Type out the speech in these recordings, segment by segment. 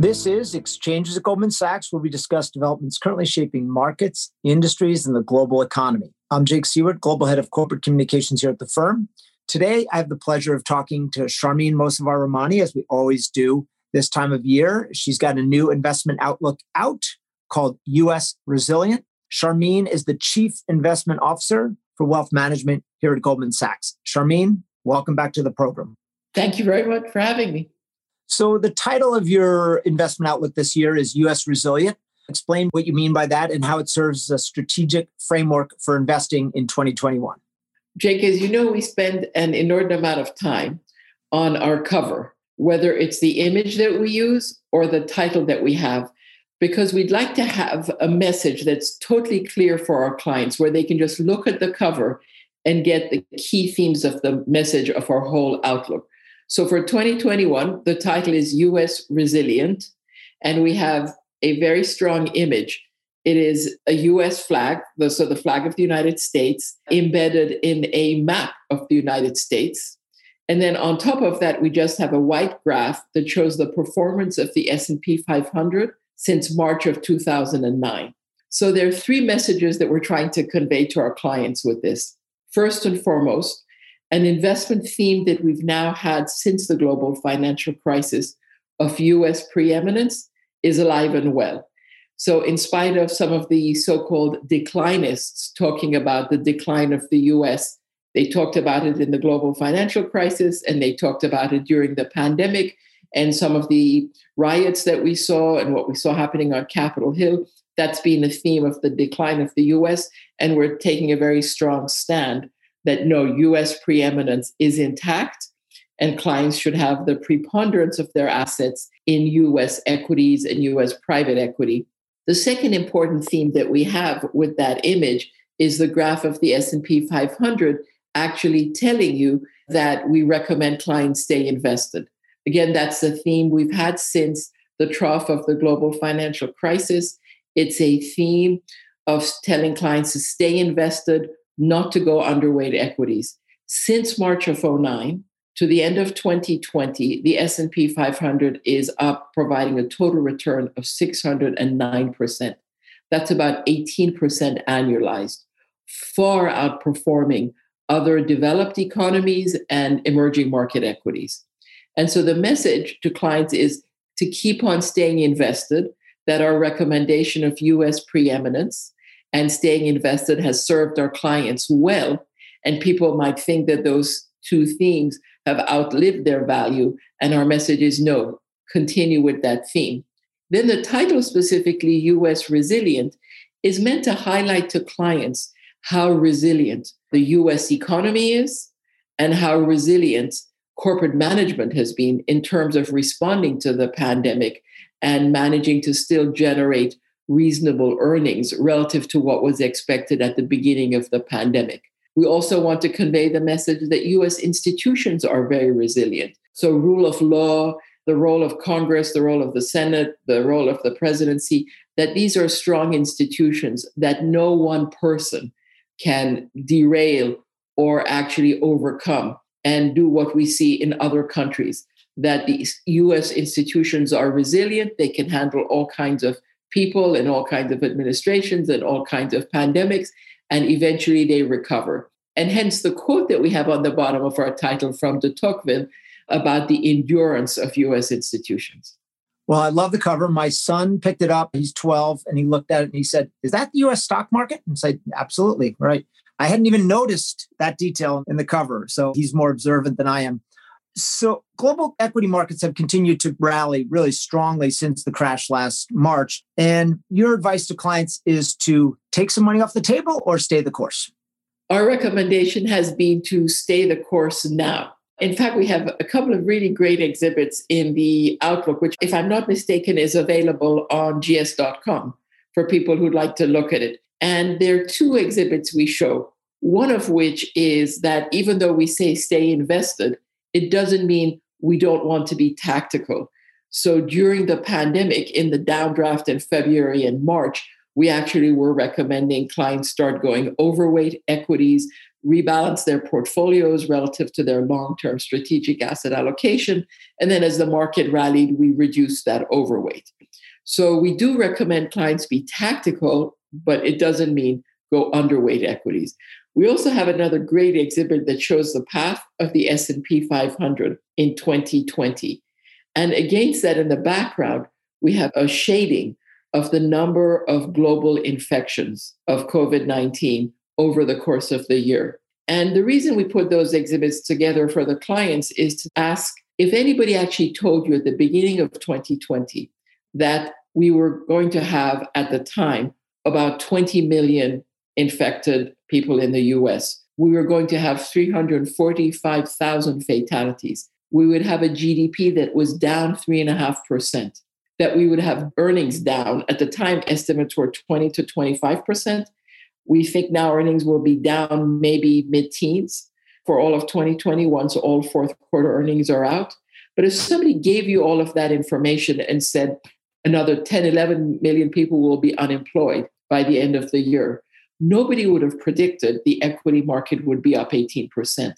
This is Exchanges at Goldman Sachs, where we discuss developments currently shaping markets, industries, and the global economy. I'm Jake Siewert, Global Head of Corporate Communications here at the firm. Today, I have the pleasure of talking to Sharmeen Mossavar Rahmani, as we always do this time of year. She's got a new investment outlook out called US Resilient. Sharmeen is the Chief Investment Officer for Wealth Management here at Goldman Sachs. Sharmeen, welcome back to the program. Thank you very much for having me. So, the title of your investment outlook this year is US Resilient. Explain what you mean by that and how it serves as a strategic framework for investing in 2021. Jake, as you know, we spend an inordinate amount of time on our cover, whether it's the image that we use or the title that we have, because we'd like to have a message that's totally clear for our clients where they can just look at the cover and get the key themes of the message of our whole outlook. So for 2021, the title is US Resilient, and we have a very strong image. It is a US flag, so the flag of the United States, embedded in a map of the United States. And then on top of that, we just have a white graph that shows the performance of the S&P 500 since March of 2009. So there are three messages that we're trying to convey to our clients with this. First and foremost, an investment theme that we've now had since the global financial crisis of US preeminence is alive and well. So, in spite of some of the so called declinists talking about the decline of the US, they talked about it in the global financial crisis and they talked about it during the pandemic and some of the riots that we saw and what we saw happening on Capitol Hill. That's been a theme of the decline of the US. And we're taking a very strong stand that no, US preeminence is intact and clients should have the preponderance of their assets in US equities and US private equity. The second important theme that we have with that image is the graph of the S&P 500 actually telling you that we recommend clients stay invested. Again, that's the theme we've had since the trough of the global financial crisis. It's a theme of telling clients to stay invested, not to go underweight equities. Since March of 09 to the end of 2020, the S&P 500 is up providing a total return of 609%. That's about 18% annualized, far outperforming other developed economies and emerging market equities. And so the message to clients is to keep on staying invested, that our recommendation of US preeminence and staying invested has served our clients well. And people might think that those two themes have outlived their value. And our message is no, continue with that theme. Then the title, specifically US Resilient, is meant to highlight to clients how resilient the US economy is and how resilient corporate management has been in terms of responding to the pandemic and managing to still generate reasonable earnings relative to what was expected at the beginning of the pandemic. We also want to convey the message that US institutions are very resilient. So, rule of law, the role of Congress, the role of the Senate, the role of the presidency, that these are strong institutions that no one person can derail or actually overcome and do what we see in other countries. That the US institutions are resilient, they can handle all kinds of people and all kinds of administrations and all kinds of pandemics, and eventually they recover. And hence the quote that we have on the bottom of our title from de Tocqueville about the endurance of US institutions. Well, I love the cover. My son picked it up. He's 12 and he looked at it and he said, Is that the US stock market? And I said, Absolutely. Right. I hadn't even noticed that detail in the cover. So he's more observant than I am. So, global equity markets have continued to rally really strongly since the crash last March. And your advice to clients is to take some money off the table or stay the course? Our recommendation has been to stay the course now. In fact, we have a couple of really great exhibits in the Outlook, which, if I'm not mistaken, is available on gs.com for people who'd like to look at it. And there are two exhibits we show, one of which is that even though we say stay invested, it doesn't mean we don't want to be tactical. So during the pandemic, in the downdraft in February and March, we actually were recommending clients start going overweight equities, rebalance their portfolios relative to their long term strategic asset allocation. And then as the market rallied, we reduced that overweight. So we do recommend clients be tactical, but it doesn't mean go underweight equities. We also have another great exhibit that shows the path of the S&P 500 in 2020. And against that in the background, we have a shading of the number of global infections of COVID-19 over the course of the year. And the reason we put those exhibits together for the clients is to ask if anybody actually told you at the beginning of 2020 that we were going to have at the time about 20 million infected people in the US. We were going to have 345,000 fatalities. We would have a GDP that was down 3.5%, that we would have earnings down. At the time, estimates were 20 to 25%. We think now earnings will be down maybe mid teens for all of 2021. So all fourth quarter earnings are out. But if somebody gave you all of that information and said another 10, 11 million people will be unemployed by the end of the year, nobody would have predicted the equity market would be up 18%.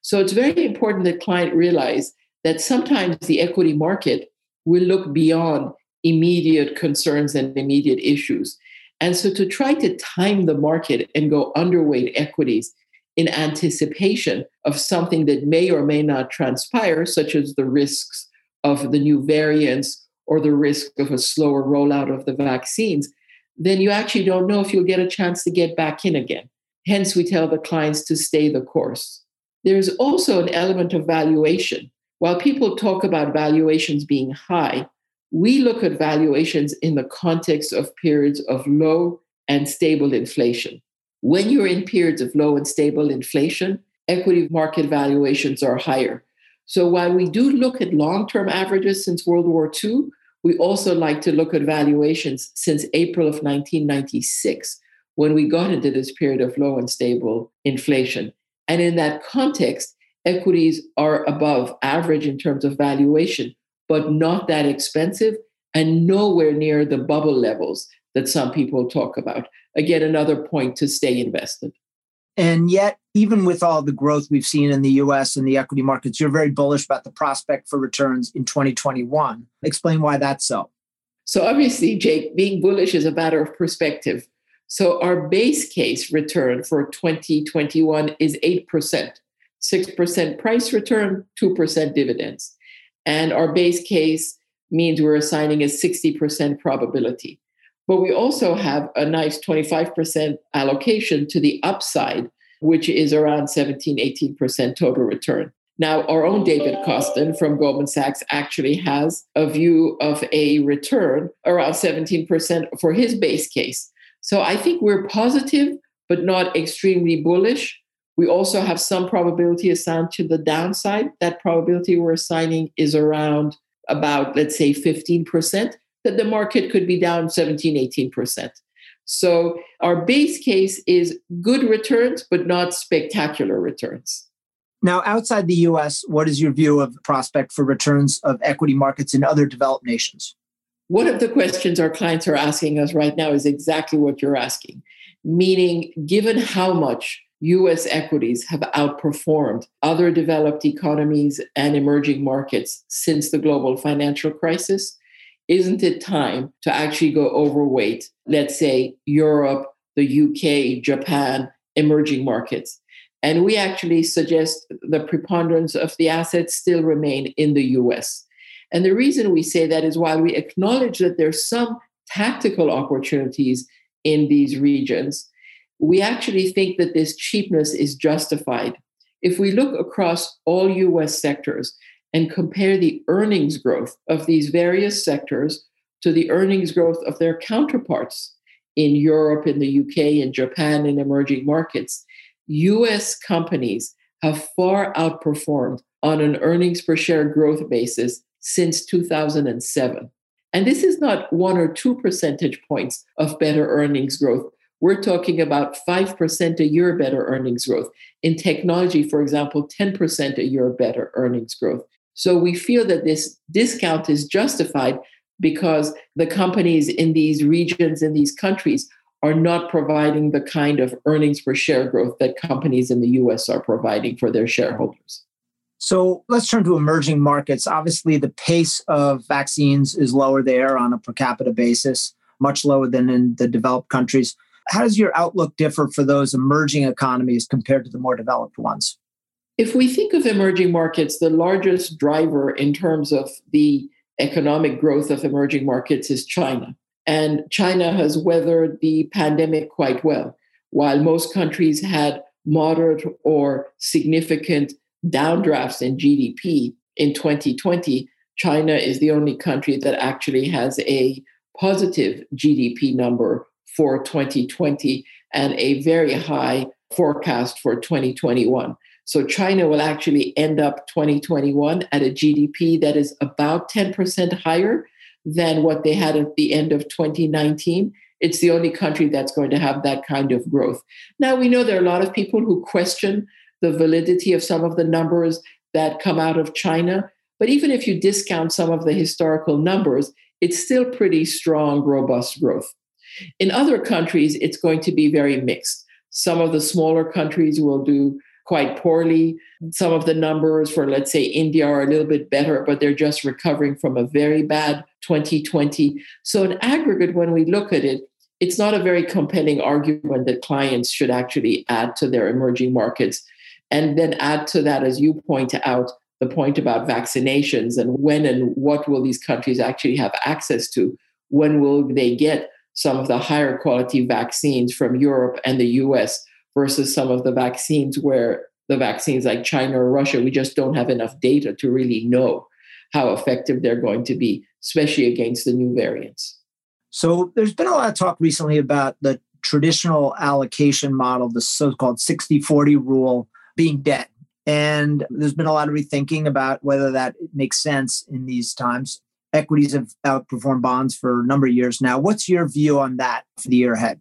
So it's very important that client realize that sometimes the equity market will look beyond immediate concerns and immediate issues. And so to try to time the market and go underweight equities in anticipation of something that may or may not transpire, such as the risks of the new variants or the risk of a slower rollout of the vaccines, then you actually don't know if you'll get a chance to get back in again. Hence, we tell the clients to stay the course. There's also an element of valuation. While people talk about valuations being high, we look at valuations in the context of periods of low and stable inflation. When you're in periods of low and stable inflation, equity market valuations are higher. So while we do look at long term averages since World War II, we also like to look at valuations since April of 1996, when we got into this period of low and stable inflation. And in that context, equities are above average in terms of valuation, but not that expensive and nowhere near the bubble levels that some people talk about. Again, another point to stay invested. And yet, even with all the growth we've seen in the US and the equity markets, you're very bullish about the prospect for returns in 2021. Explain why that's so. So, obviously, Jake, being bullish is a matter of perspective. So, our base case return for 2021 is 8%, 6% price return, 2% dividends. And our base case means we're assigning a 60% probability. But we also have a nice 25% allocation to the upside, which is around 17, 18% total return. Now, our own David Kostin from Goldman Sachs actually has a view of a return around 17% for his base case. So I think we're positive, but not extremely bullish. We also have some probability assigned to the downside. That probability we're assigning is around about, let's say, 15% that the market could be down 17, 18%. So our base case is good returns, but not spectacular returns. Now, outside the US, what is your view of prospect for returns of equity markets in other developed nations? One of the questions our clients are asking us right now is exactly what you're asking, meaning, given how much US equities have outperformed other developed economies and emerging markets since the global financial crisis, isn't it time to actually go overweight, let's say Europe, the UK, Japan, emerging markets? And we actually suggest the preponderance of the assets still remain in the US. And the reason we say that is while we acknowledge that there's some tactical opportunities in these regions, we actually think that this cheapness is justified. If we look across all US sectors, and compare the earnings growth of these various sectors to the earnings growth of their counterparts in Europe, in the UK, in Japan, in emerging markets, US companies have far outperformed on an earnings per share growth basis since 2007. And this is not one or two percentage points of better earnings growth. We're talking about 5% a year better earnings growth. In technology, for example, 10% a year better earnings growth. So we feel that this discount is justified because the companies in these regions, in these countries, are not providing the kind of earnings per share growth that companies in the US are providing for their shareholders. So let's turn to emerging markets. Obviously, the pace of vaccines is lower there on a per capita basis, much lower than in the developed countries. How does your outlook differ for those emerging economies compared to the more developed ones? If we think of emerging markets, the largest driver in terms of the economic growth of emerging markets is China. And China has weathered the pandemic quite well. While most countries had moderate or significant downdrafts in GDP in 2020, China is the only country that actually has a positive GDP number for 2020 and a very high forecast for 2021. So China will actually end up 2021 at a GDP that is about 10% higher than what they had at the end of 2019. It's the only country that's going to have that kind of growth. Now, we know there are a lot of people who question the validity of some of the numbers that come out of China. But even if you discount some of the historical numbers, it's still pretty strong, robust growth. In other countries, it's going to be very mixed. Some of the smaller countries will do quite poorly. Some of the numbers for, let's say, India are a little bit better, but they're just recovering from a very bad 2020. So, in aggregate, when we look at it, it's not a very compelling argument that clients should actually add to their emerging markets. And then add to that, as you point out, the point about vaccinations and when and what will these countries actually have access to? When will they get some of the higher quality vaccines from Europe and the US versus some of the vaccines where the vaccines like China or Russia, we just don't have enough data to really know how effective they're going to be, especially against the new variants. So there's been a lot of talk recently about the traditional allocation model, the so called 60 40 rule, being dead. And there's been a lot of rethinking about whether that makes sense in these times. Equities have outperformed bonds for a number of years now. What's your view on that for the year ahead?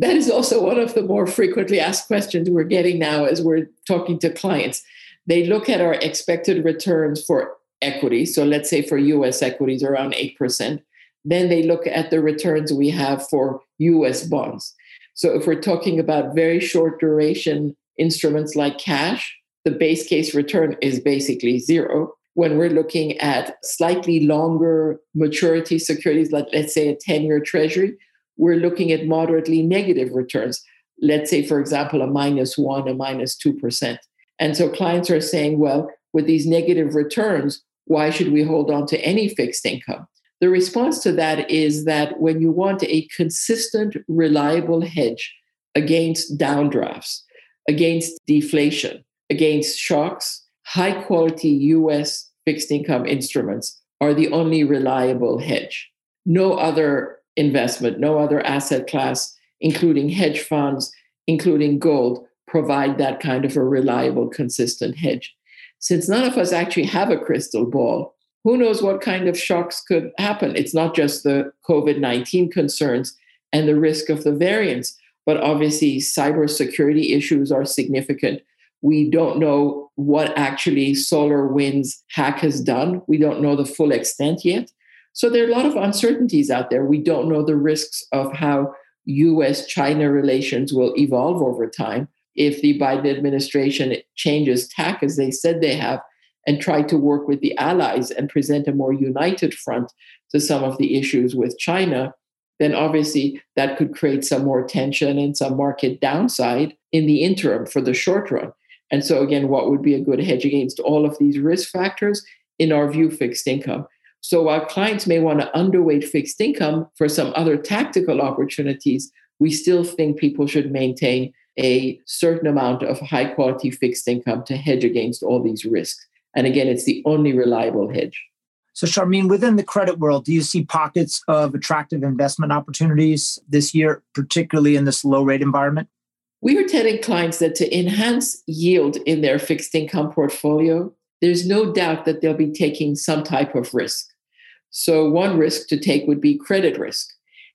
That is also one of the more frequently asked questions we're getting now as we're talking to clients. They look at our expected returns for equity. So let's say for US equities around 8%. Then they look at the returns we have for US bonds. So if we're talking about very short duration instruments like cash, the base case return is basically zero. When we're looking at slightly longer maturity securities, like let's say a 10 year treasury, we're looking at moderately negative returns. Let's say, for example, a minus one, a minus 2%. And so clients are saying, well, with these negative returns, why should we hold on to any fixed income? The response to that is that when you want a consistent, reliable hedge against downdrafts, against deflation, against shocks, high quality US fixed income instruments are the only reliable hedge. No other investment. No other asset class, including hedge funds, including gold, provide that kind of a reliable, consistent hedge. Since none of us actually have a crystal ball, who knows what kind of shocks could happen? It's not just the COVID 19 concerns and the risk of the variants, but obviously, cybersecurity issues are significant. We don't know what actually SolarWinds hack has done. We don't know the full extent yet. So there are a lot of uncertainties out there. We don't know the risks of how US China relations will evolve over time if the Biden administration changes tack as they said they have and try to work with the allies and present a more united front to some of the issues with China, then obviously that could create some more tension and some market downside in the interim for the short run. And so, again, what would be a good hedge against all of these risk factors? In our view, fixed income. So while clients may want to underweight fixed income for some other tactical opportunities, we still think people should maintain a certain amount of high quality fixed income to hedge against all these risks. And again, it's the only reliable hedge. So, Sharmeen, within the credit world, do you see pockets of attractive investment opportunities this year, particularly in this low rate environment? We are telling clients that to enhance yield in their fixed income portfolio, there's no doubt that they'll be taking some type of risk. So, one risk to take would be credit risk.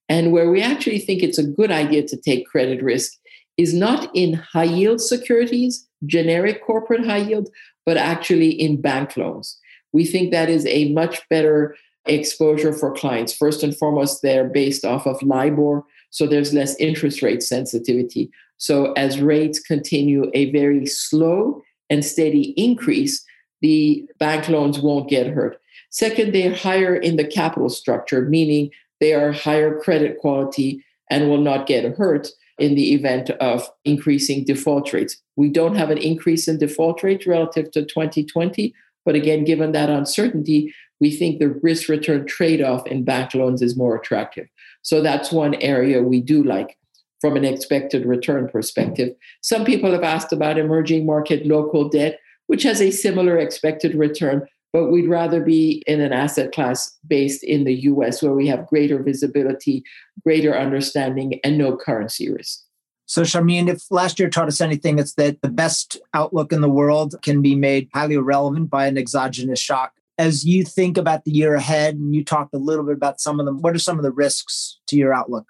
And where we actually think it's a good idea to take credit risk is not in high yield securities, generic corporate high yield, but actually in bank loans. We think that is a much better exposure for clients. First and foremost, they're based off of LIBOR So there's less interest rate sensitivity. So as rates continue a very slow and steady increase, the bank loans won't get hurt. Second, they're higher in the capital structure, meaning they are higher credit quality and will not get hurt in the event of increasing default rates. We don't have an increase in default rates relative to 2020, but again, given that uncertainty, we think the risk return trade off in bank loans is more attractive. So that's one area we do like from an expected return perspective. Some people have asked about emerging market local debt, which has a similar expected return, but we'd rather be in an asset class based in the US where we have greater visibility, greater understanding, and no currency risk. So, Sharmeen, if last year taught us anything, it's that the best outlook in the world can be made highly irrelevant by an exogenous shock. As you think about the year ahead, and you talked a little bit about some of them, what are some of the risks to your outlook?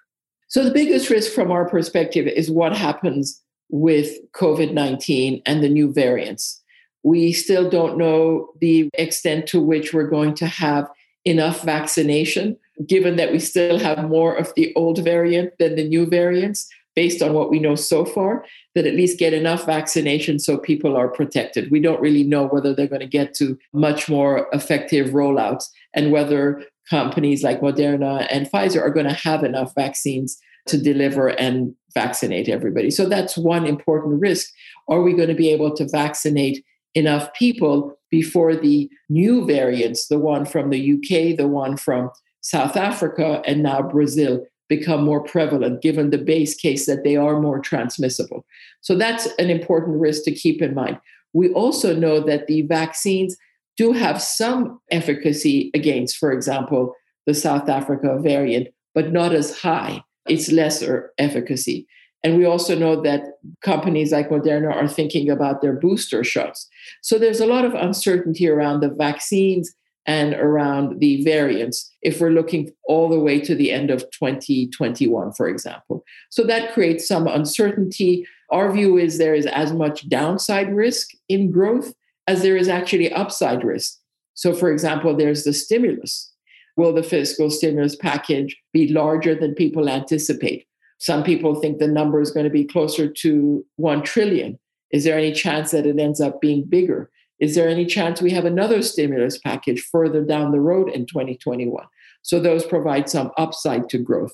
So, the biggest risk from our perspective is what happens with COVID 19 and the new variants. We still don't know the extent to which we're going to have enough vaccination, given that we still have more of the old variant than the new variants, based on what we know so far, that at least get enough vaccination so people are protected. We don't really know whether they're going to get to much more effective rollouts and whether companies like Moderna and Pfizer are going to have enough vaccines to deliver and vaccinate everybody. So that's one important risk. Are we going to be able to vaccinate enough people before the new variants, the one from the UK, the one from South Africa, and now Brazil, become more prevalent, given the base case that they are more transmissible. So that's an important risk to keep in mind. We also know that the vaccines do have some efficacy against, for example, the South Africa variant, but not as high. It's lesser efficacy. And we also know that companies like Moderna are thinking about their booster shots. So there's a lot of uncertainty around the vaccines and around the variants if we're looking all the way to the end of 2021, for example. So that creates some uncertainty. Our view is there is as much downside risk in growth as there is actually upside risk. So, for example, there's the stimulus. Will the fiscal stimulus package be larger than people anticipate? Some people think the number is going to be closer to 1 trillion. Is there any chance that it ends up being bigger? Is there any chance we have another stimulus package further down the road in 2021? So those provide some upside to growth.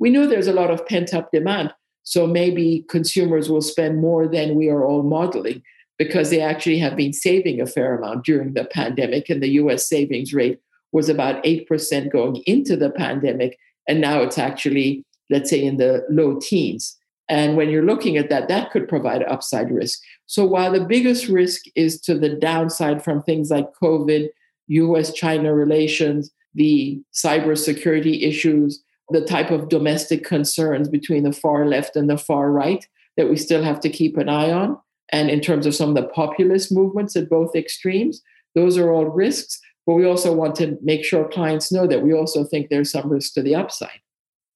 We know there's a lot of pent up demand. So maybe consumers will spend more than we are all modeling because they actually have been saving a fair amount during the pandemic. And the US savings rate was about 8% going into the pandemic. And now it's actually let's say in the low teens. And when you're looking at that, that could provide upside risk. So while the biggest risk is to the downside from things like COVID, US China relations, the cybersecurity issues, the type of domestic concerns between the far left and the far right that we still have to keep an eye on. And in terms of some of the populist movements at both extremes, those are all risks. But we also want to make sure clients know that we also think there's some risk to the upside.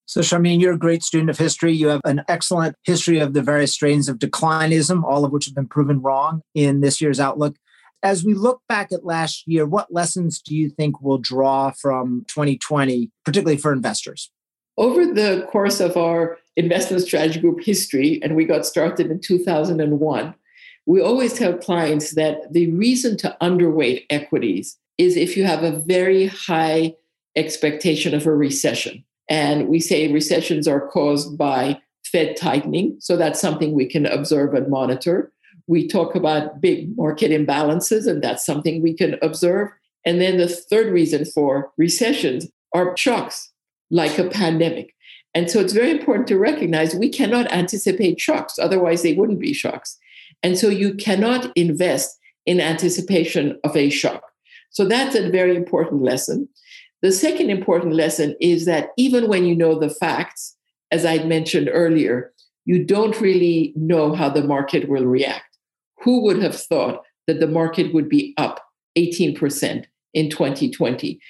So, Sharmeen, you're a great student of history. You have an excellent history of the various strains of declinism, all of which have been proven wrong in this year's outlook. As we look back at last year, what lessons do you think we'll draw from 2020, particularly for investors? Over the course of our investment strategy group history, and we got started in 2001, we always tell clients that the reason to underweight equities is if you have a very high expectation of a recession. And we say recessions are caused by Fed tightening. So that's something we can observe and monitor. We talk about big market imbalances, and that's something we can observe. And then the third reason for recessions are shocks, like a pandemic. And so it's very important to recognize we cannot anticipate shocks, otherwise, they wouldn't be shocks. And so you cannot invest in anticipation of a shock. So that's a very important lesson. The second important lesson is that even when you know the facts, as I mentioned earlier, you don't really know how the market will react. Who would have thought that the market would be up 18% in 2020?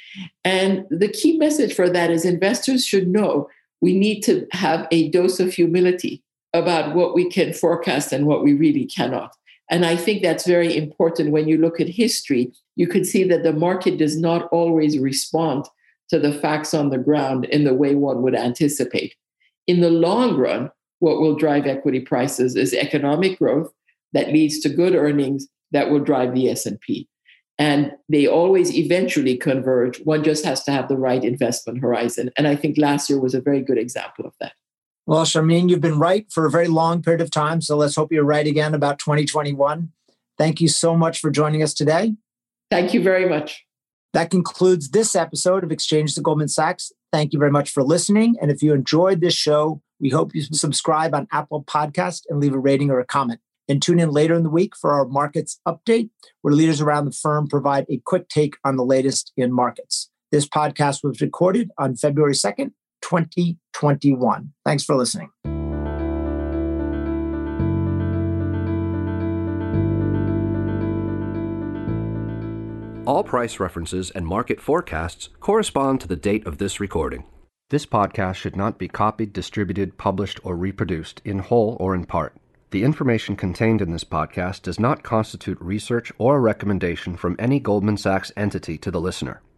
And the key message for that is investors should know we need to have a dose of humility about what we can forecast and what we really cannot. And I think that's very important when you look at history. You can see that the market does not always respond to the facts on the ground in the way one would anticipate. in the long run, what will drive equity prices is economic growth that leads to good earnings that will drive the S&P. And they always eventually converge. One just has to have the right investment horizon. And I think last year was a very good example of that. Well, Sharmeen, you've been right for a very long period of time. So let's hope you're right again about 2021. Thank you so much for joining us today. Thank you very much. That concludes this episode of Exchanges at Goldman Sachs. Thank you very much for listening. And if you enjoyed this show, we hope you subscribe on Apple Podcast and leave a rating or a comment. And tune in later in the week for our markets update, where leaders around the firm provide a quick take on the latest in markets. This podcast was recorded on February 2nd, 2021. Thanks for listening. All price references and market forecasts correspond to the date of this recording. This podcast should not be copied, distributed, published, or reproduced in whole or in part. The information contained in this podcast does not constitute research or a recommendation from any Goldman Sachs entity to the listener.